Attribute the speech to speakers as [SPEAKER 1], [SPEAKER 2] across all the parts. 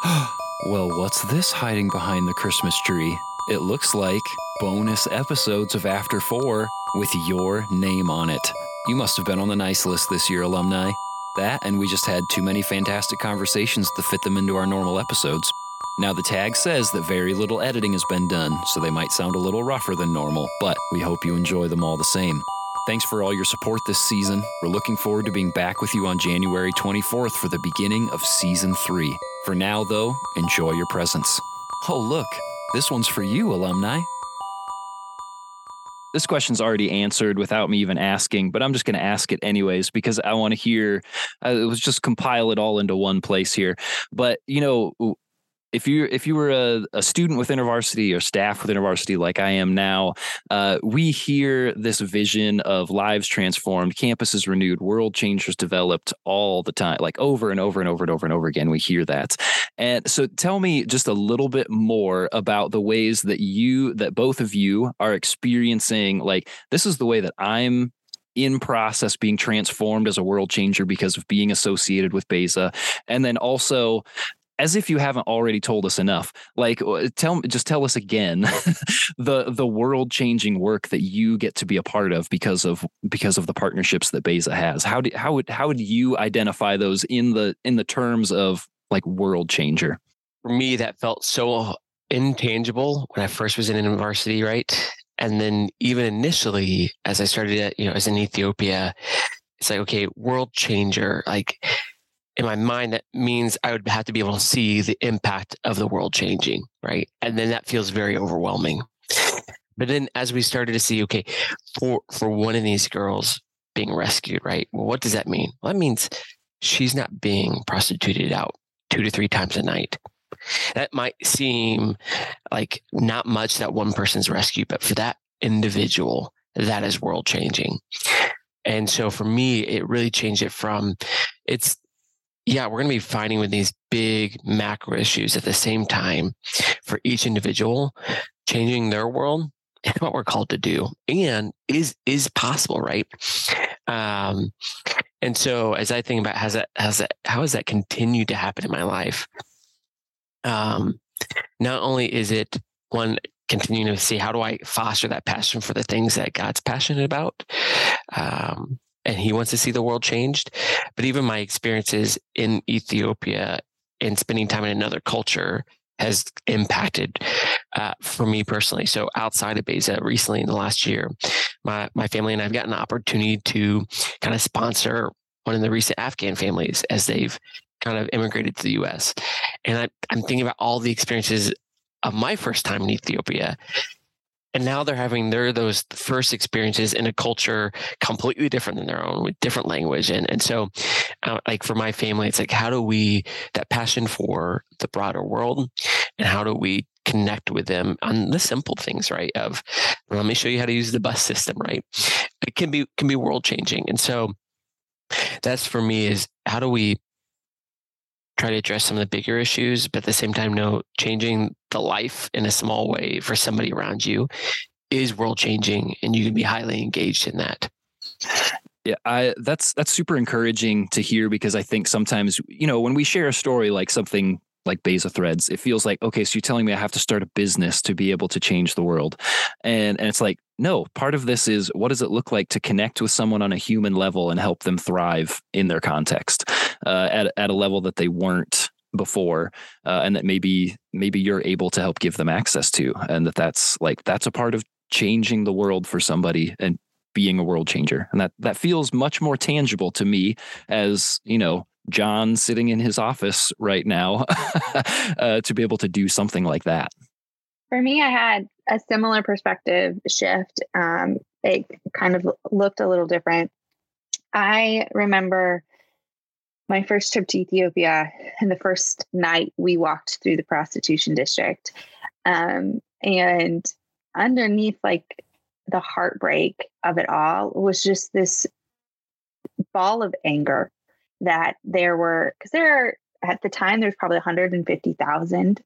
[SPEAKER 1] well, what's this hiding behind the Christmas tree? It looks like bonus episodes of After Four with your name on it. You must have been on the nice list this year, alumni. That, and we just had too many fantastic conversations to fit them into our normal episodes. Now, the tag says that very little editing has been done, so they might sound a little rougher than normal, but we hope you enjoy them all the same. Thanks for all your support this season. We're looking forward to being back with you on January 24th for the beginning of season three. For now, though, enjoy your presents. Oh, look, this one's for you, alumni. This question's already answered without me even asking, but I'm just going to ask it anyways because I want to hear. Uh, it was just compile it all into one place here. But you know, if you if you were a, a student within a varsity or staff within a varsity like I am now, uh, we hear this vision of lives transformed, campuses renewed, world changers developed all the time, like over and over and over and over and over again. We hear that, and so tell me just a little bit more about the ways that you that both of you are experiencing. Like this is the way that I'm in process being transformed as a world changer because of being associated with Beza. And then also as if you haven't already told us enough. Like uh, tell just tell us again the the world changing work that you get to be a part of because of because of the partnerships that Beza has. How do how would how would you identify those in the in the terms of like world changer?
[SPEAKER 2] For me, that felt so intangible when I first was in university, right? And then even initially, as I started, at, you know, as in Ethiopia, it's like okay, world changer, like in my mind that means I would have to be able to see the impact of the world changing, right? And then that feels very overwhelming. But then as we started to see, okay, for for one of these girls being rescued, right? Well, what does that mean? Well, that means she's not being prostituted out two to three times a night. That might seem like not much that one person's rescued, but for that individual, that is world changing. And so for me, it really changed it from it's yeah, we're going to be fighting with these big macro issues at the same time for each individual, changing their world is what we're called to do and is is possible right? Um and so as i think about has that has that how has that continued to happen in my life? Um not only is it one continuing to see how do i foster that passion for the things that god's passionate about um and he wants to see the world changed. But even my experiences in Ethiopia and spending time in another culture has impacted uh, for me personally. So outside of Beza, recently in the last year, my my family and I've gotten an opportunity to kind of sponsor one of the recent Afghan families as they've kind of immigrated to the U.S. And I, I'm thinking about all the experiences of my first time in Ethiopia and now they're having their those first experiences in a culture completely different than their own with different language. And and so uh, like for my family it's like how do we that passion for the broader world and how do we connect with them on the simple things right of let me show you how to use the bus system right? It can be can be world changing. And so that's for me is how do we try to address some of the bigger issues, but at the same time, no changing the life in a small way for somebody around you is world changing, and you can be highly engaged in that.
[SPEAKER 1] Yeah, I that's that's super encouraging to hear because I think sometimes you know when we share a story like something like Beza Threads, it feels like okay, so you're telling me I have to start a business to be able to change the world, and and it's like no, part of this is what does it look like to connect with someone on a human level and help them thrive in their context uh, at at a level that they weren't before uh, and that maybe maybe you're able to help give them access to and that that's like that's a part of changing the world for somebody and being a world changer and that that feels much more tangible to me as you know John sitting in his office right now uh, to be able to do something like that?
[SPEAKER 3] For me, I had a similar perspective shift. Um, it kind of looked a little different. I remember my first trip to Ethiopia, and the first night we walked through the prostitution district. Um, and underneath, like the heartbreak of it all, was just this ball of anger that there were because there are at the time there's probably 150,000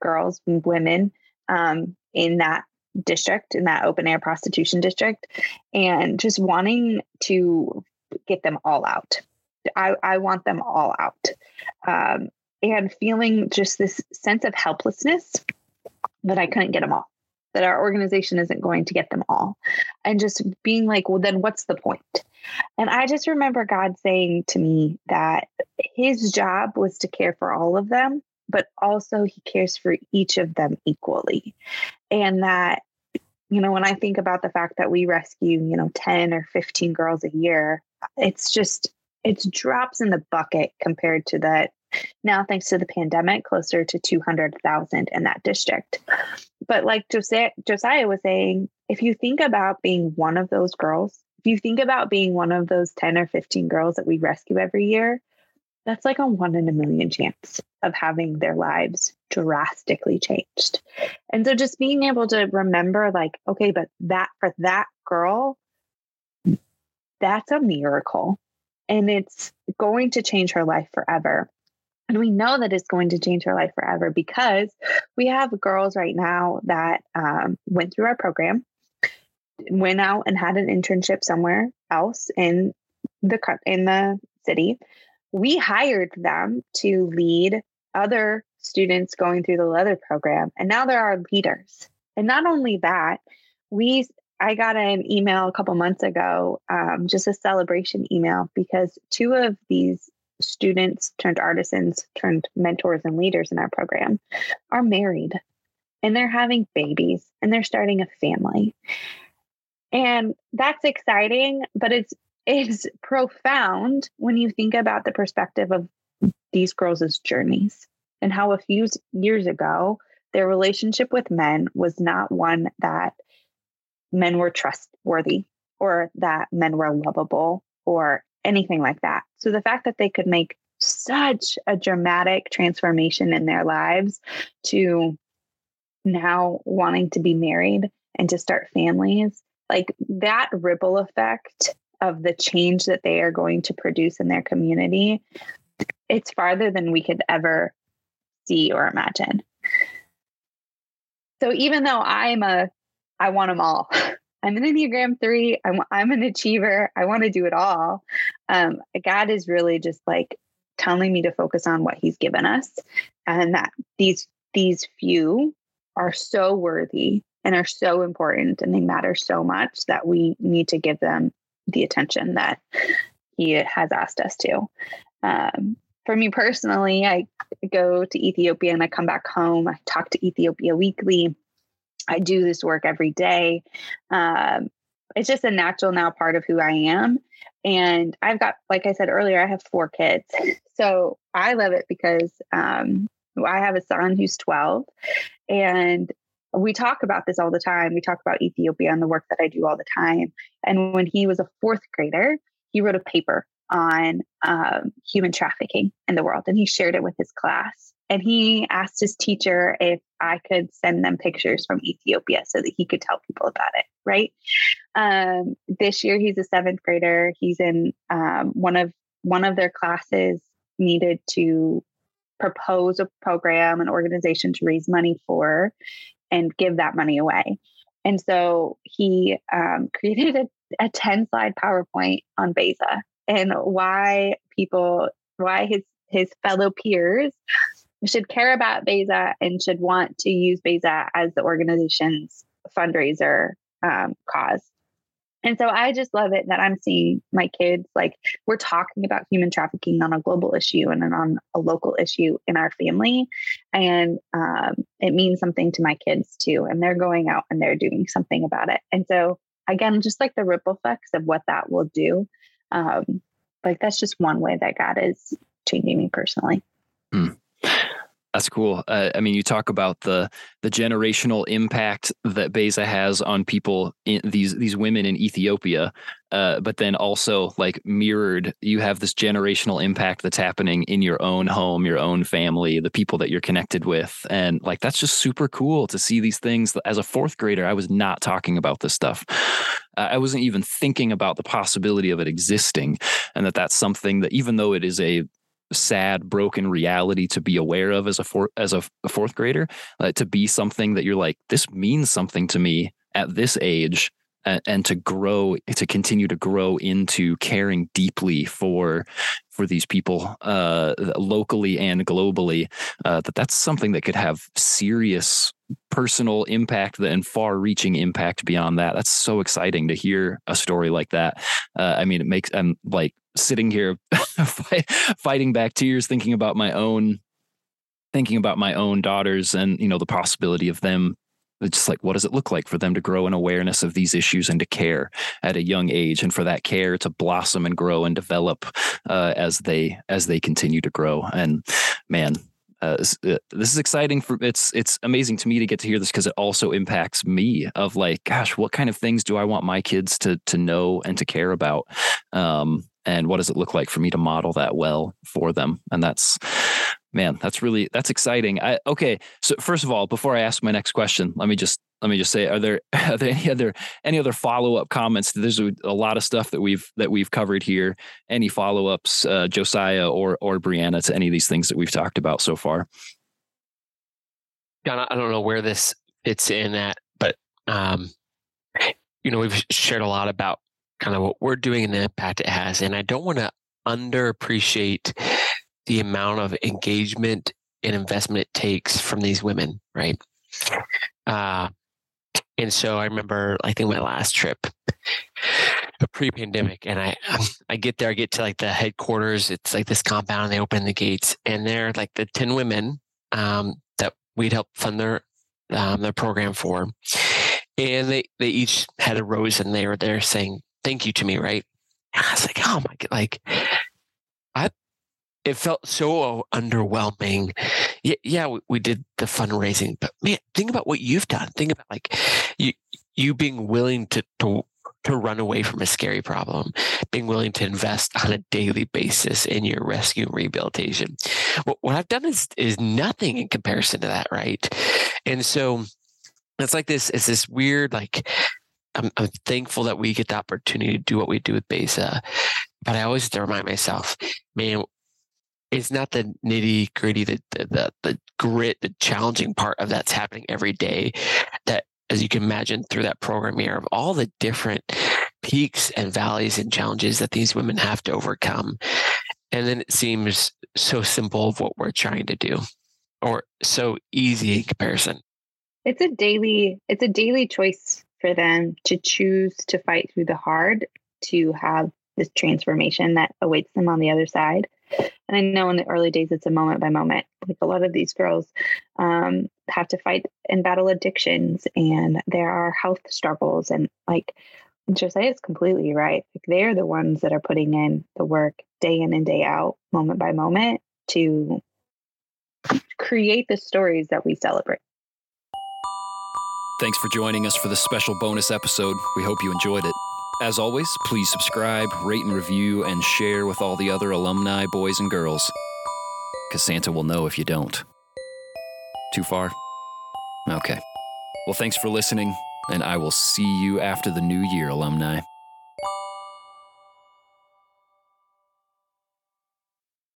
[SPEAKER 3] girls and women um, in that district in that open air prostitution district and just wanting to get them all out I, I want them all out um, and feeling just this sense of helplessness that I couldn't get them all, that our organization isn't going to get them all. And just being like, well, then what's the point? And I just remember God saying to me that his job was to care for all of them, but also he cares for each of them equally. And that, you know, when I think about the fact that we rescue, you know, 10 or 15 girls a year, it's just, it's drops in the bucket compared to that now thanks to the pandemic closer to 200,000 in that district. But like Josiah, Josiah was saying, if you think about being one of those girls, if you think about being one of those 10 or 15 girls that we rescue every year, that's like a one in a million chance of having their lives drastically changed. And so just being able to remember, like, okay, but that for that girl, that's a miracle. And it's going to change her life forever. And we know that it's going to change her life forever because we have girls right now that um, went through our program, went out and had an internship somewhere else in the in the city. We hired them to lead other students going through the leather program, and now they're our leaders. And not only that, we I got an email a couple months ago, um, just a celebration email, because two of these students turned artisans turned mentors and leaders in our program are married and they're having babies and they're starting a family. And that's exciting, but it's it's profound when you think about the perspective of these girls' journeys and how a few years ago their relationship with men was not one that men were trustworthy or that men were lovable or anything like that. So the fact that they could make such a dramatic transformation in their lives to now wanting to be married and to start families, like that ripple effect of the change that they are going to produce in their community, it's farther than we could ever see or imagine. So even though I'm a, I want them all. I'm an Enneagram three. I'm, I'm an achiever. I want to do it all. Um, God is really just like telling me to focus on what He's given us, and that these these few are so worthy and are so important, and they matter so much that we need to give them the attention that He has asked us to. Um, for me personally, I go to Ethiopia and I come back home. I talk to Ethiopia weekly. I do this work every day. Um, it's just a natural now part of who I am. And I've got, like I said earlier, I have four kids. So I love it because um, I have a son who's 12. And we talk about this all the time. We talk about Ethiopia and the work that I do all the time. And when he was a fourth grader, he wrote a paper on um, human trafficking in the world and he shared it with his class. And he asked his teacher if I could send them pictures from Ethiopia so that he could tell people about it. Right. Um, this year, he's a seventh grader. He's in um, one of one of their classes needed to propose a program, an organization to raise money for, and give that money away. And so he um, created a, a 10 slide PowerPoint on Beza and why people, why his his fellow peers should care about Beza and should want to use Beza as the organization's fundraiser um, cause. And so I just love it that I'm seeing my kids like we're talking about human trafficking on a global issue and on a local issue in our family. And um, it means something to my kids too. And they're going out and they're doing something about it. And so, again, just like the ripple effects of what that will do, um, like that's just one way that God is changing me personally.
[SPEAKER 1] Hmm. That's cool. Uh, I mean, you talk about the the generational impact that Beza has on people in these these women in Ethiopia, uh, but then also like mirrored, you have this generational impact that's happening in your own home, your own family, the people that you're connected with, and like that's just super cool to see these things. As a fourth grader, I was not talking about this stuff. I wasn't even thinking about the possibility of it existing, and that that's something that even though it is a sad broken reality to be aware of as a four, as a, a fourth grader uh, to be something that you're like this means something to me at this age and, and to grow to continue to grow into caring deeply for for these people uh, locally and globally uh, that that's something that could have serious personal impact and far reaching impact beyond that. That's so exciting to hear a story like that. Uh, i mean it makes i'm like sitting here fighting back tears thinking about my own thinking about my own daughters and you know the possibility of them it's just like what does it look like for them to grow an awareness of these issues and to care at a young age and for that care to blossom and grow and develop uh, as they as they continue to grow? And man uh, uh this is exciting for it's it's amazing to me to get to hear this because it also impacts me of like gosh what kind of things do i want my kids to to know and to care about? Um, and what does it look like for me to model that well for them? And that's man that's really that's exciting. I okay so first of all before i ask my next question let me just let me just say are there are there any other any other follow-up comments? There's a, lot of stuff that we've that we've covered here. Any follow-ups uh, josiah or or brianna to any of these things that we've talked about so far?
[SPEAKER 2] John i don't know where this fits in at but um you know we've shared a lot about kind of what we're doing and the impact it has and i don't want to underappreciate the amount of engagement and investment it takes from these women, right? Uh, and so I remember, I think my last trip, pre-pandemic, and I I get there, I get to like the headquarters. It's like this compound, and they open the gates, and they're like the ten women um, that we'd help fund their um, their program for, and they they each had a rose, and they were there saying thank you to me, right? And I was like, oh my god, like I it felt so underwhelming. Yeah, yeah, we, we, did the fundraising, but man, think about what you've done. Think about like you you being willing to to to run away from a scary problem, being willing to invest on a daily basis in your rescue and rehabilitation. What, what I've done is is nothing in comparison to that, right? And so it's like this. It's this weird like. I'm, I'm thankful that we get the opportunity to do what we do with Beza, but I always have to remind myself, man, it's not the nitty gritty, the, the, the grit, the challenging part of that's happening every day. That, as you can imagine, through that program here, of all the different peaks and valleys and challenges that these women have to overcome, and then it seems so simple of what we're trying to do, or so easy in comparison.
[SPEAKER 3] It's a daily, it's a daily choice for them to choose to fight through the hard to have this transformation that awaits them on the other side. And I know in the early days, it's a moment by moment. Like a lot of these girls um, have to fight and battle addictions, and there are health struggles. And like Josiah is completely right. Like they're the ones that are putting in the work day in and day out, moment by moment, to create the stories that we celebrate.
[SPEAKER 1] Thanks for joining us for this special bonus episode. We hope you enjoyed it. As always, please subscribe, rate and review, and share with all the other alumni boys and girls. Because Santa will know if you don't. Too far? Okay. Well, thanks for listening, and I will see you after the new year, alumni.